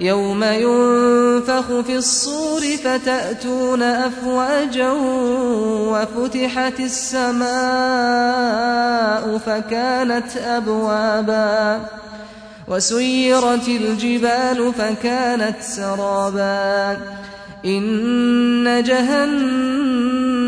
يوم ينفخ في الصور فتأتون أفواجا وفتحت السماء فكانت أبوابا وسيرت الجبال فكانت سرابا إن جهنم